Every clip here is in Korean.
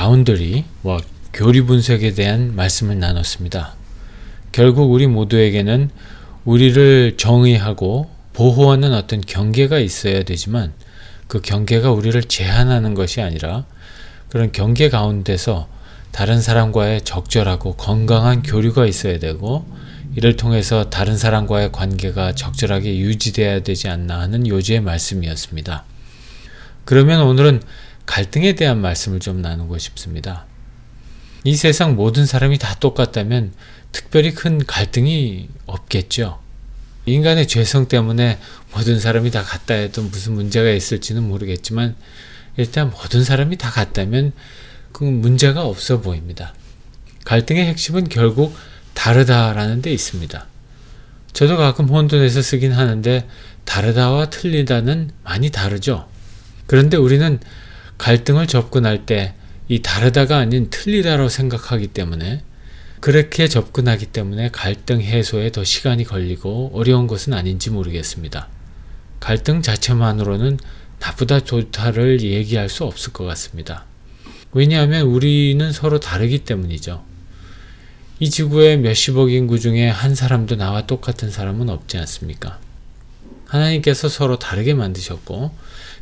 boundary와 교류 분석에 대한 말씀을 나눴습니다. 결국 우리 모두에게는 우리를 정의하고 보호하는 어떤 경계가 있어야 되지만 그 경계가 우리를 제한하는 것이 아니라 그런 경계 가운데서 다른 사람과의 적절하고 건강한 교류가 있어야 되고 이를 통해서 다른 사람과의 관계가 적절하게 유지되어야 되지 않나 하는 요지의 말씀이었습니다. 그러면 오늘은 갈등에 대한 말씀을 좀 나누고 싶습니다. 이 세상 모든 사람이 다 똑같다면 특별히 큰 갈등이 없겠죠. 인간의 죄성 때문에 모든 사람이 다 같다 해도 무슨 문제가 있을지는 모르겠지만 일단 모든 사람이 다 같다면 그 문제가 없어 보입니다. 갈등의 핵심은 결국 다르다라는 데 있습니다. 저도 가끔 혼돈해서 쓰긴 하는데 다르다와 틀리다는 많이 다르죠. 그런데 우리는 갈등을 접근할 때 이 다르다가 아닌 틀리다로 생각하기 때문에 그렇게 접근하기 때문에 갈등 해소에 더 시간이 걸리고 어려운 것은 아닌지 모르겠습니다. 갈등 자체만으로는 나쁘다 좋다를 얘기할 수 없을 것 같습니다. 왜냐하면 우리는 서로 다르기 때문이죠. 이 지구의 몇십억 인구 중에 한 사람도 나와 똑같은 사람은 없지 않습니까? 하나님께서 서로 다르게 만드셨고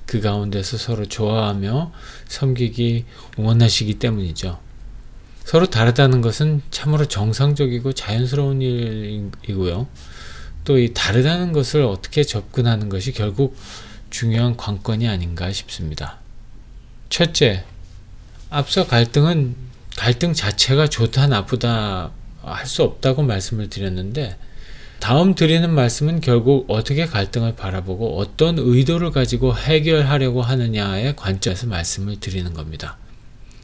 그 가운데서 서로 좋아하며 섬기기 원하시기 때문이죠. 서로 다르다는 것은 참으로 정상적이고 자연스러운 일이고요. 또 이 다르다는 것을 어떻게 접근하는 것이 결국 중요한 관건이 아닌가 싶습니다. 첫째, 앞서 갈등은 갈등 자체가 좋다 나쁘다 할 수 없다고 말씀을 드렸는데 다음 드리는 말씀은 결국 어떻게 갈등을 바라보고 어떤 의도를 가지고 해결하려고 하느냐의 관점에서 말씀을 드리는 겁니다.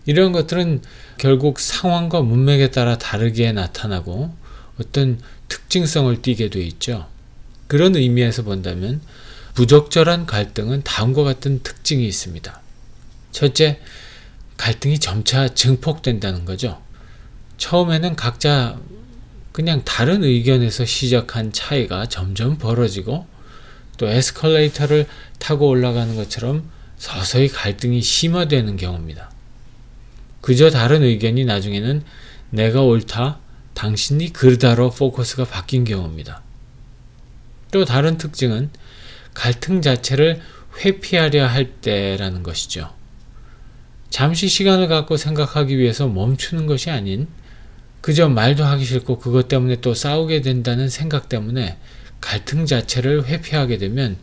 이런 것들은 결국 상황과 문맥에 따라 다르게 나타나고 어떤 특징성을 띠게 돼 있죠. 그런 의미에서 본다면 부적절한 갈등은 다음과 같은 특징이 있습니다. 첫째, 갈등이 점차 증폭된다는 거죠. 처음에는 각자 그냥 다른 의견에서 시작한 차이가 점점 벌어지고 또 에스컬레이터를 타고 올라가는 것처럼 서서히 갈등이 심화되는 경우입니다. 그저 다른 의견이 나중에는 내가 옳다, 당신이 그르다로 포커스가 바뀐 경우입니다. 또 다른 특징은 갈등 자체를 회피하려 할 때라는 것이죠. 잠시 시간을 갖고 생각하기 위해서 멈추는 것이 아닌 그저 말도 하기 싫고 그것 때문에 또 싸우게 된다는 생각 때문에 갈등 자체를 회피하게 되면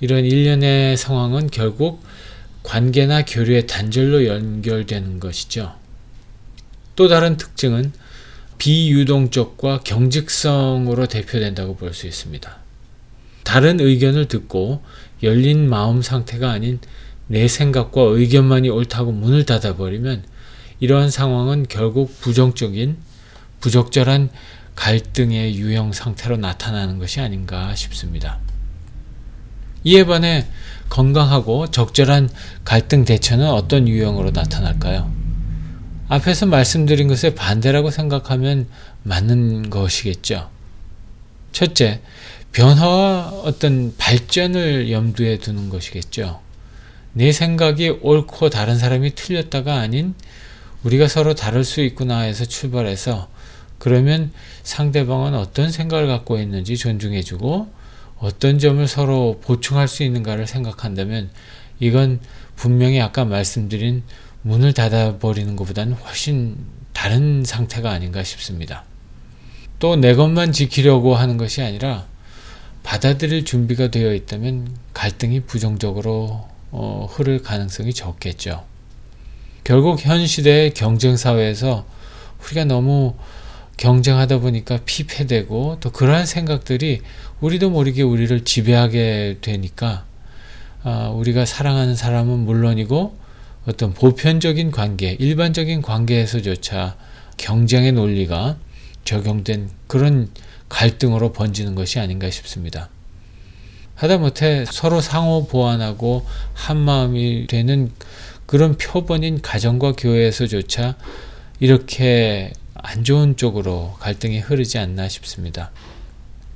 이런 일련의 상황은 결국 관계나 교류의 단절로 연결되는 것이죠. 또 다른 특징은 비유동적과 경직성으로 대표된다고 볼 수 있습니다. 다른 의견을 듣고 열린 마음 상태가 아닌 내 생각과 의견만이 옳다고 문을 닫아버리면 이러한 상황은 결국 부정적인 부적절한 갈등의 유형 상태로 나타나는 것이 아닌가 싶습니다. 이에 반해 건강하고 적절한 갈등 대처는 어떤 유형으로 나타날까요? 앞에서 말씀드린 것의 반대라고 생각하면 맞는 것이겠죠. 첫째, 변화와 어떤 발전을 염두에 두는 것이겠죠. 내 생각이 옳고 다른 사람이 틀렸다가 아닌 우리가 서로 다를 수 있구나 해서 출발해서 그러면 상대방은 어떤 생각을 갖고 있는지 존중해주고 어떤 점을 서로 보충할 수 있는가를 생각한다면 이건 분명히 아까 말씀드린 문을 닫아버리는 것보다는 훨씬 다른 상태가 아닌가 싶습니다. 또 내 것만 지키려고 하는 것이 아니라 받아들일 준비가 되어 있다면 갈등이 부정적으로 어, 흐를 가능성이 적겠죠. 결국 현 시대의 경쟁 사회에서 우리가 너무 경쟁하다 보니까 피폐되고 또 그러한 생각들이 우리도 모르게 우리를 지배하게 되니까 아, 우리가 사랑하는 사람은 물론이고 어떤 보편적인 관계, 일반적인 관계에서조차 경쟁의 논리가 적용된 그런 갈등으로 번지는 것이 아닌가 싶습니다. 하다못해 서로 상호 보완하고 한마음이 되는 그런 표본인 가정과 교회에서조차 이렇게 안 좋은 쪽으로 갈등이 흐르지 않나 싶습니다.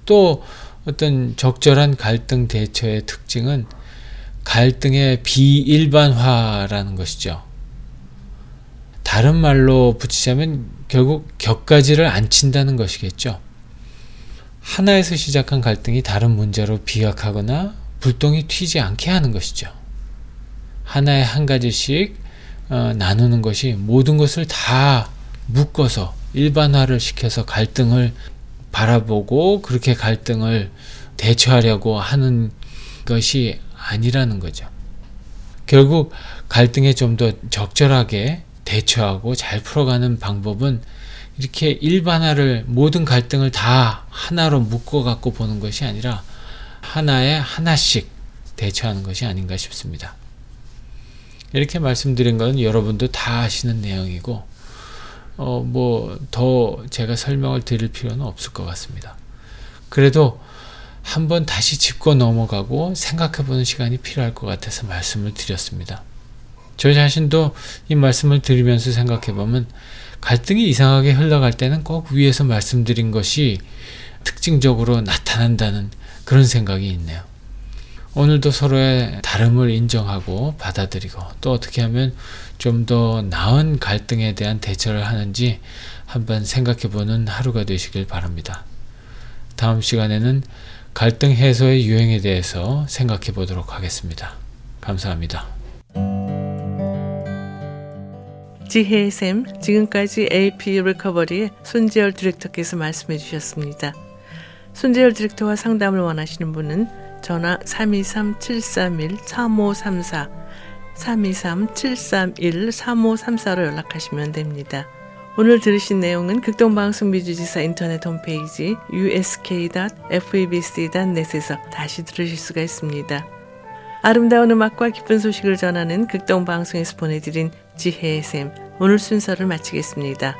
또 어떤 적절한 갈등 대처의 특징은 갈등의 비일반화라는 것이죠. 다른 말로 붙이자면 결국 격가지를 안 친다는 것이겠죠. 하나에서 시작한 갈등이 다른 문제로 비약하거나 불똥이 튀지 않게 하는 것이죠. 하나에 한 가지씩 어, 나누는 것이 모든 것을 다 묶어서 일반화를 시켜서 갈등을 바라보고 그렇게 갈등을 대처하려고 하는 것이 아니라는 거죠. 결국 갈등에 좀 더 적절하게 대처하고 잘 풀어가는 방법은 이렇게 일반화를 모든 갈등을 다 하나로 묶어 갖고 보는 것이 아니라 하나에 하나씩 대처하는 것이 아닌가 싶습니다. 이렇게 말씀드린 것은 여러분도 다 아시는 내용이고 어 뭐 더 제가 설명을 드릴 필요는 없을 것 같습니다. 그래도 한번 다시 짚고 넘어가고 생각해 보는 시간이 필요할 것 같아서 말씀을 드렸습니다. 저 자신도 이 말씀을 드리면서 생각해 보면 갈등이 이상하게 흘러갈 때는 꼭 위에서 말씀드린 것이 특징적으로 나타난다는 그런 생각이 있네요. 오늘도 서로의 다름을 인정하고 받아들이고 또 어떻게 하면 좀 더 나은 갈등에 대한 대처를 하는지 한번 생각해 보는 하루가 되시길 바랍니다. 다음 시간에는 갈등 해소의 유행에 대해서 생각해 보도록 하겠습니다. 감사합니다. 지혜의 샘, 지금까지 AP 리커버리의 손재열 디렉터께서 말씀해 주셨습니다. 손재열 디렉터와 상담을 원하시는 분은 전화 323-731-3534, 323-731-3534로 연락하시면 됩니다. 오늘 들으신 내용은 극동방송 미주지사 인터넷 홈페이지 usk.febc.net에서 다시 들으실 수가 있습니다. 아름다운 음악과 기쁜 소식을 전하는 극동방송에서 보내드린 지혜의 샘 오늘 순서를 마치겠습니다.